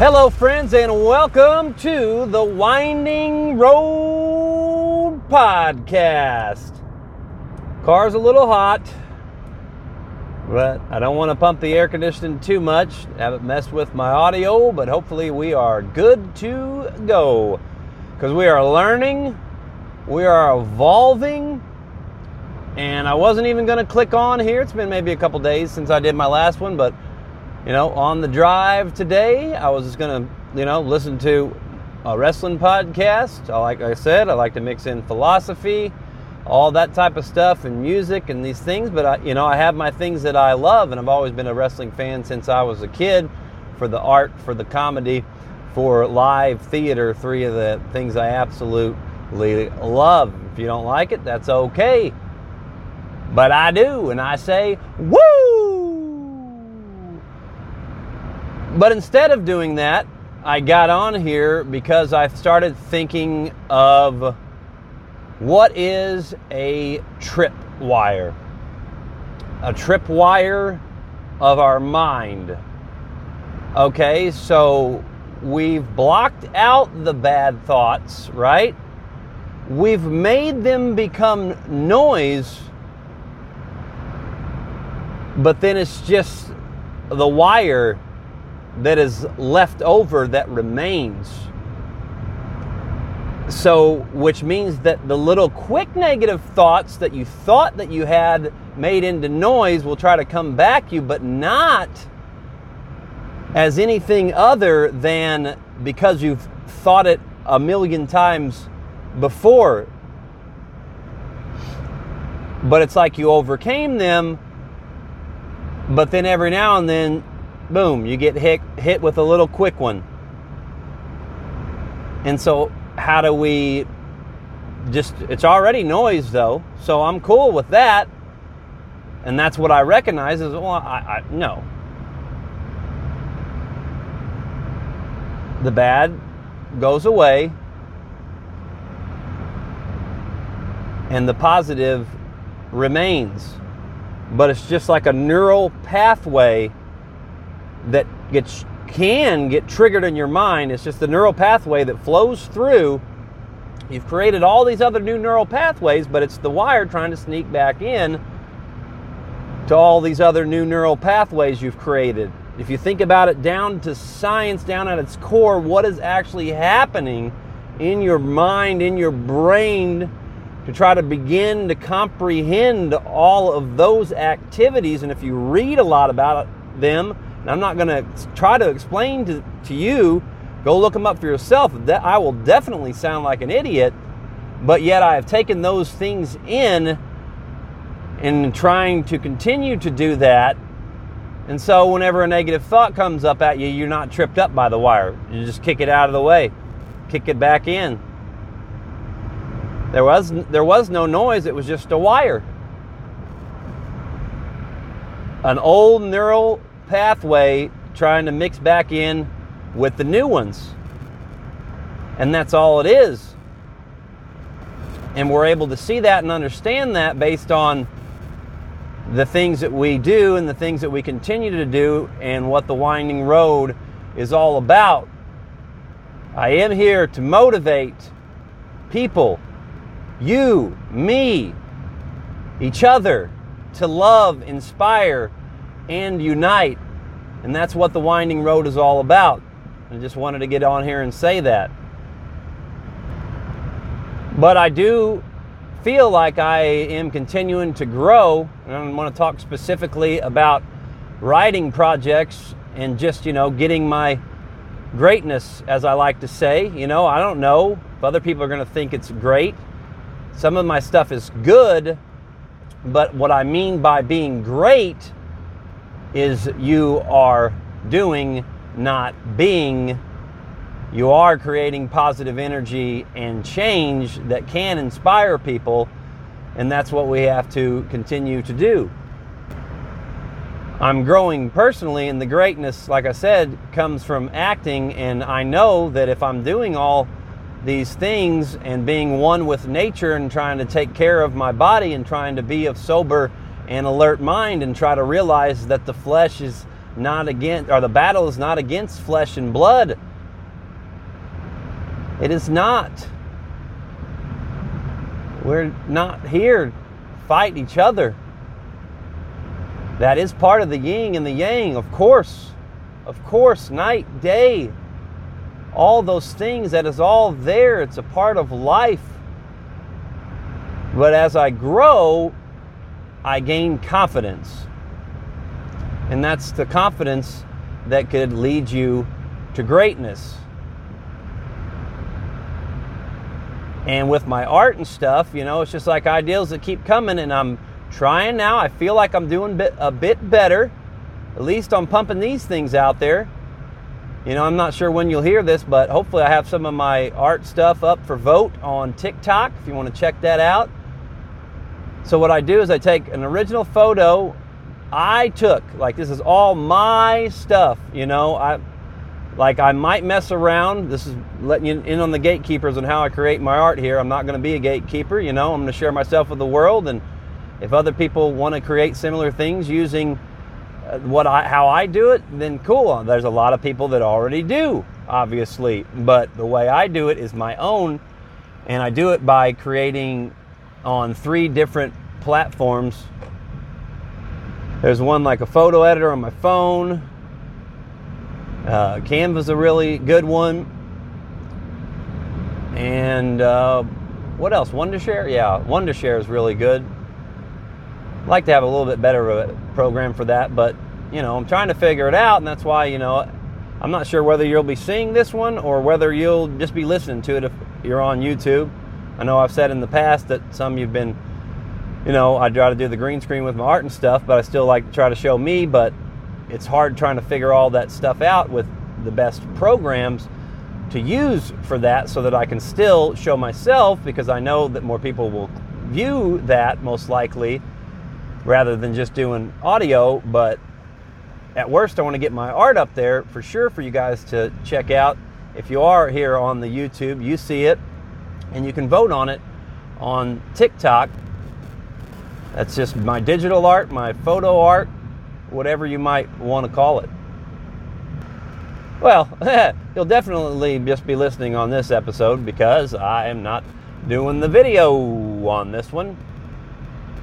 Hello, friends, and welcome to the Winding Road Podcast. Car's a little hot, but I don't want to pump the air conditioning too much. Haven't messed with my audio, but hopefully we are good to go. Because we are learning, we are evolving, and I wasn't even going to click on here. It's been maybe a couple days since I did my last one, but you know, on the drive today, I was just going to, you know, listen to a wrestling podcast. I like I said, I like to mix in philosophy, all that type of stuff and music and these things, but I, you know, I have my things that I love and I've always been a wrestling fan since I was a kid for the art, for the comedy, for live theater, three of the things I absolutely love. If you don't like it, that's okay. But I do, and I say, woo! But instead of doing that, I got on here because I started thinking of what is a trip wire? A trip wire of our mind. Okay, so we've blocked out the bad thoughts, right? We've made them become noise, but then it's just the wire that is left over that remains. So, which means that the little quick negative thoughts that you thought that you had made into noise will try to come back you, but not as anything other than because you've thought it a million times before. But it's like you overcame them, but then every now and then boom, you get hit, hit with a little quick one. And so, how do we just, it's already noise though, so I'm cool with that. And that's what I recognize is, well, I, I no. The bad goes away, and the positive remains. But it's just like a neural pathway that gets can get triggered in your mind. It's just the neural pathway that flows through. You've created all these other new neural pathways, but it's the wire trying to sneak back in to all these other new neural pathways you've created. If you think about it down to science, down at its core, what is actually happening in your mind, in your brain, to try to begin to comprehend all of those activities. And if you read a lot about them, and I'm not going to try to explain to, to you. Go look them up for yourself. That I will definitely sound like an idiot, but yet I have taken those things in and trying to continue to do that. And so whenever a negative thought comes up at you, you're not tripped up by the wire. You just kick it out of the way. Kick it back in. There was there was no noise, it was just a wire. An old neural pathway trying to mix back in with the new ones. And that's all it is. And we're able to see that and understand that based on the things that we do and the things that we continue to do and what the winding road is all about. I am here to motivate people, you, me, each other, to love, inspire, and unite. And that's what the winding road is all about. I just wanted to get on here and say that. But I do feel like I am continuing to grow, and I want to talk specifically about writing projects and just, you know, getting my greatness, as I like to say. You know, I don't know if other people are going to think it's great. Some of my stuff is good, but what I mean by being great is you are doing, not being. You are creating positive energy and change that can inspire people, and that's what we have to continue to do. I'm growing personally, and the greatness, like I said, comes from acting. And I know that if I'm doing all these things and being one with nature and trying to take care of my body and trying to be of sober and alert mind and try to realize that the flesh is not against, or the battle is not against flesh and blood. It is not. We're not here fight each other. That is part of the yin and the yang, of course. Of course, night, day, all those things, that is all there. It's a part of life. But as I grow, I gain confidence. And that's the confidence that could lead you to greatness. And with my art and stuff, you know, it's just like ideals that keep coming, and I'm trying now. I feel like I'm doing a bit better. At least I'm pumping these things out there. You know, I'm not sure when you'll hear this, but hopefully I have some of my art stuff up for vote on TikTok if you want to check that out. So, what I do is I take an original photo I took. Like, this is all my stuff, you know. I like I might mess around. This is letting you in on the gatekeepers and how I create my art here. I'm not going to be a gatekeeper, you know. I'm going to share myself with the world and if other people want to create similar things using uh, what I how I do it, then cool. There's a lot of people that already do, obviously, but the way I do it is my own and I do it by creating on three different platforms. There's one like a photo editor on my phone, uh, Canva's a really good one. And uh, what else? Wondershare? Yeah, Wondershare is really good. I'd like to have a little bit better of a program for that, but you know, I'm trying to figure it out, and that's why you know, I'm not sure whether you'll be seeing this one or whether you'll just be listening to it if you're on YouTube. I know I've said in the past that some you've been, you know, I try to do the green screen with my art and stuff, but I still like to try to show me, but it's hard trying to figure all that stuff out with the best programs to use for that so that I can still show myself because I know that more people will view that most likely rather than just doing audio. But at worst, I want to get my art up there for sure for you guys to check out. If you are here on the YouTube, you see it and you can vote on it on TikTok. That's just my digital art, my photo art, whatever you might want to call it. Well, you'll definitely just be listening on this episode because I am not doing the video on this one.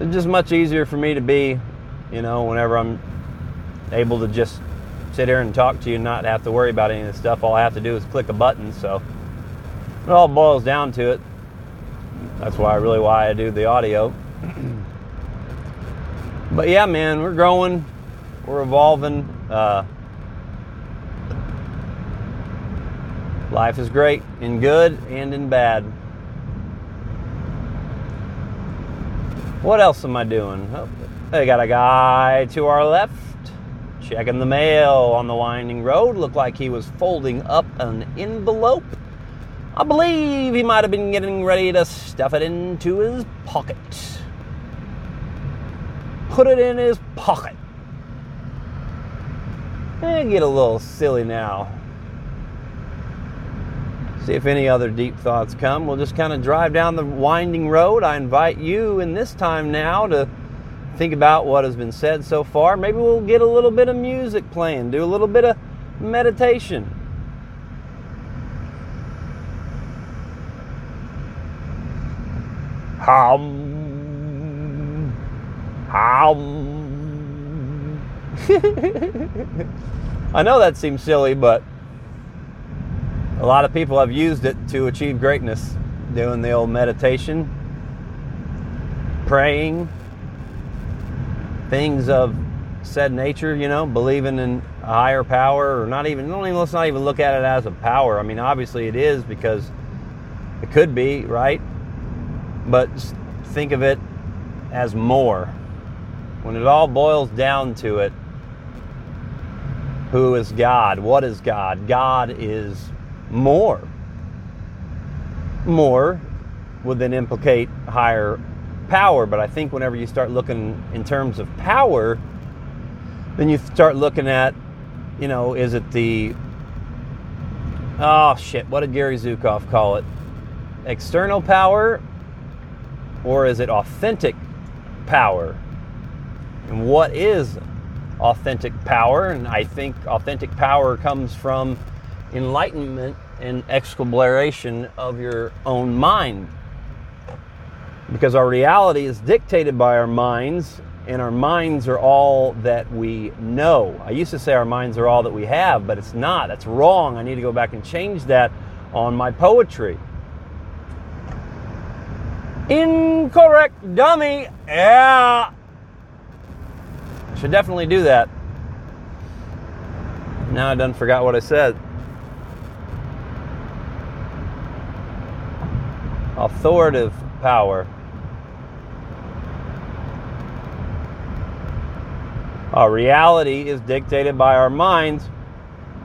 It's just much easier for me to be, you know, whenever I'm able to just sit here and talk to you and not have to worry about any of this stuff. All I have to do is click a button. So it all boils down to it. That's why really why I do the audio. but yeah, man, we're growing we're evolving. Uh, life is great in good and in bad. What else am I doing? Oh, I got a guy to our left checking the mail on the winding road. Looked like he was folding up an envelope. I believe he might have been getting ready to stuff it into his pocket. Put it in his pocket and get a little silly now. See if any other deep thoughts come. We'll just kind of drive down the winding road. I invite you in this time now to think about what has been said so far. Maybe we'll get a little bit of music playing, do a little bit of meditation. Hum. Hum. I know that seems silly, but a lot of people have used it to achieve greatness, doing the old meditation, praying, things of said nature, you know, believing in a higher power, or not even, don't even, let's not even look at it as a power. I mean, obviously it is because it could be, right? But think of it as more. When it all boils down to it, who is God? What is God? God is more. More would then implicate higher power, but I think whenever you start looking in terms of power, then you start looking at, you know, is it the oh shit, what did Gary Zukav call it? External power or is it authentic power? And what is authentic power, and I think authentic power comes from enlightenment and exploration of your own mind. Because our reality is dictated by our minds, and our minds are all that we know. I used to say our minds are all that we have, but it's not. That's wrong. I need to go back and change that on my poetry. Incorrect, dummy. Yeah. I should definitely do that. Now I done forgot what I said. Authoritative power. Our reality is dictated by our minds,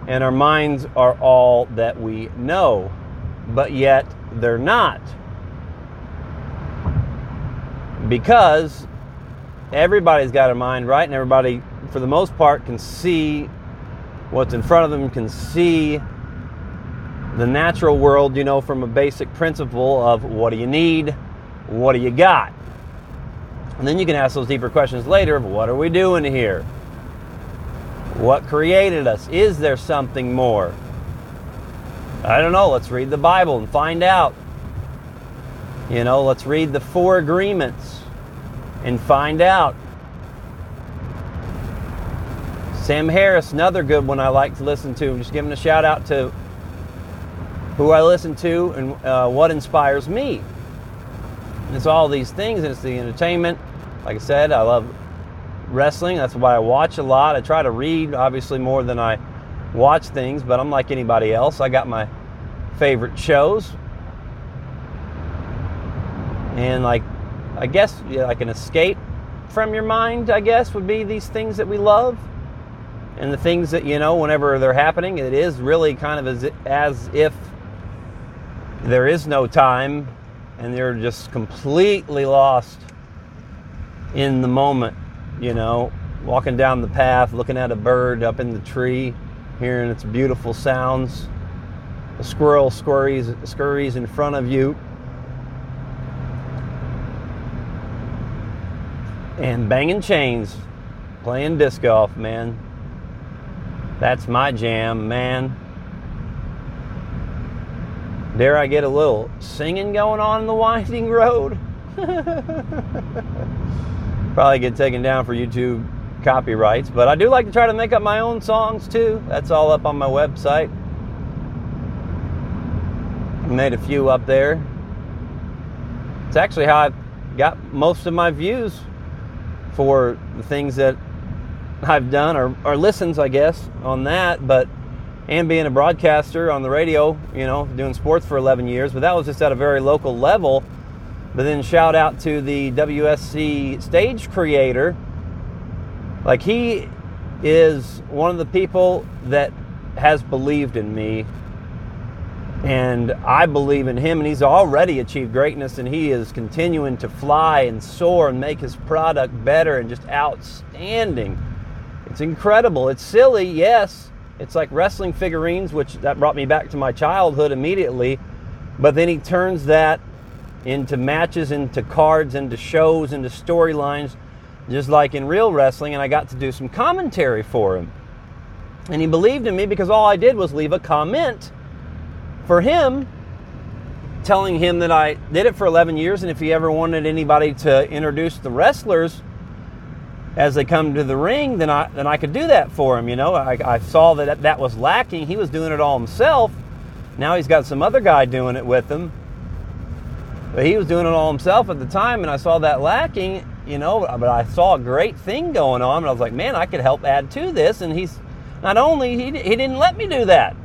and our minds are all that we know, but yet they're not. Because everybody's got a mind, right? And everybody, for the most part, can see what's in front of them, can see the natural world, you know, from a basic principle of what do you need, what do you got. And then you can ask those deeper questions later of what are we doing here? What created us? Is there something more? I don't know. Let's read the Bible and find out. You know, let's read the four agreements and find out. Sam Harris, another good one I like to listen to. I'm just giving a shout out to who I listen to and uh, what inspires me. It's all these things, and it's the entertainment. Like I said, I love wrestling. That's why I watch a lot. I try to read, obviously, more than I watch things, but I'm like anybody else. I got my favorite shows. And, like, I guess, like an escape from your mind, I guess, would be these things that we love. And the things that, you know, whenever they're happening, it is really kind of as, as if there is no time and you're just completely lost in the moment, you know, walking down the path, looking at a bird up in the tree, hearing its beautiful sounds. A squirrel scurries, scurries in front of you. And banging chains, playing disc golf, man. That's my jam, man. Dare I get a little singing going on in the winding road? Probably get taken down for YouTube copyrights, but I do like to try to make up my own songs too. That's all up on my website. Made a few up there. It's actually how I got most of my views for the things that I've done or, or listens, I guess, on that. But and being a broadcaster on the radio, you know, doing sports for 11 years, but that was just at a very local level. But then shout out to the WSC stage creator. Like he is one of the people that has believed in me and I believe in him and he's already achieved greatness and he is continuing to fly and soar and make his product better and just outstanding. It's incredible. It's silly, yes, it's like wrestling figurines, which that brought me back to my childhood immediately. But then he turns that into matches, into cards, into shows, into storylines, just like in real wrestling. And I got to do some commentary for him. And he believed in me because all I did was leave a comment for him telling him that I did it for 11 years and if he ever wanted anybody to introduce the wrestlers as they come to the ring, then I then I could do that for him. You know, I, I saw that that was lacking. He was doing it all himself. Now he's got some other guy doing it with him. But he was doing it all himself at the time, and I saw that lacking. You know, but I saw a great thing going on, and I was like, man, I could help add to this. And he's not only he he didn't let me do that.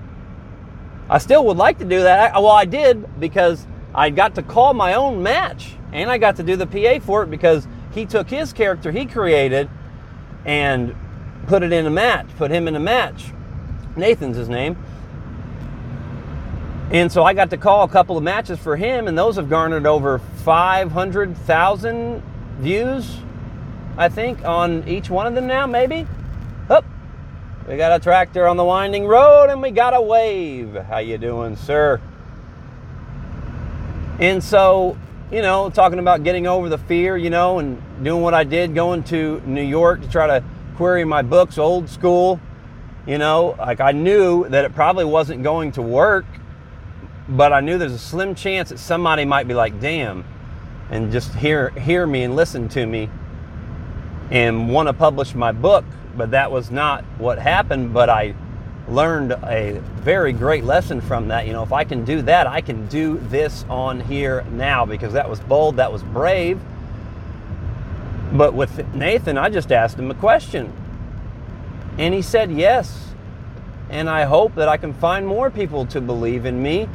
I still would like to do that. Well, I did because I got to call my own match, and I got to do the PA for it because he took his character he created and put it in a match, put him in a match. Nathan's his name. And so I got to call a couple of matches for him, and those have garnered over 500,000 views, I think, on each one of them now, maybe. We got a tractor on the winding road, and we got a wave. How you doing, sir? And so you know, talking about getting over the fear, you know, and doing what I did, going to New York to try to query my books old school. You know, like I knew that it probably wasn't going to work, but I knew there's a slim chance that somebody might be like, damn, and just hear hear me and listen to me and want to publish my book. But that was not what happened. But I learned a very great lesson from that. You know, if I can do that, I can do this on here now because that was bold, that was brave. But with Nathan, I just asked him a question. And he said yes. And I hope that I can find more people to believe in me.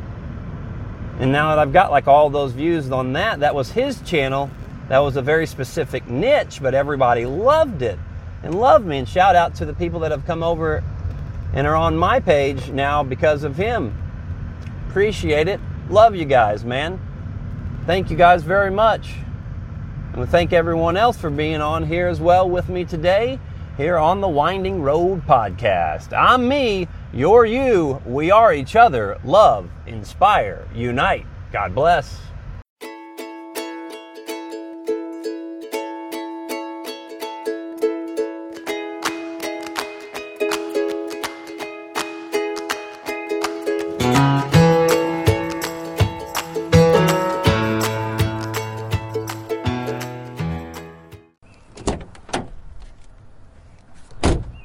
And now that I've got like all those views on that, that was his channel. That was a very specific niche, but everybody loved it and love me. And shout out to the people that have come over and are on my page now because of him. Appreciate it. Love you guys, man. Thank you guys very much. And we thank everyone else for being on here as well with me today, here on the Winding Road Podcast. I'm me, you're you, we are each other. Love, inspire, unite. God bless.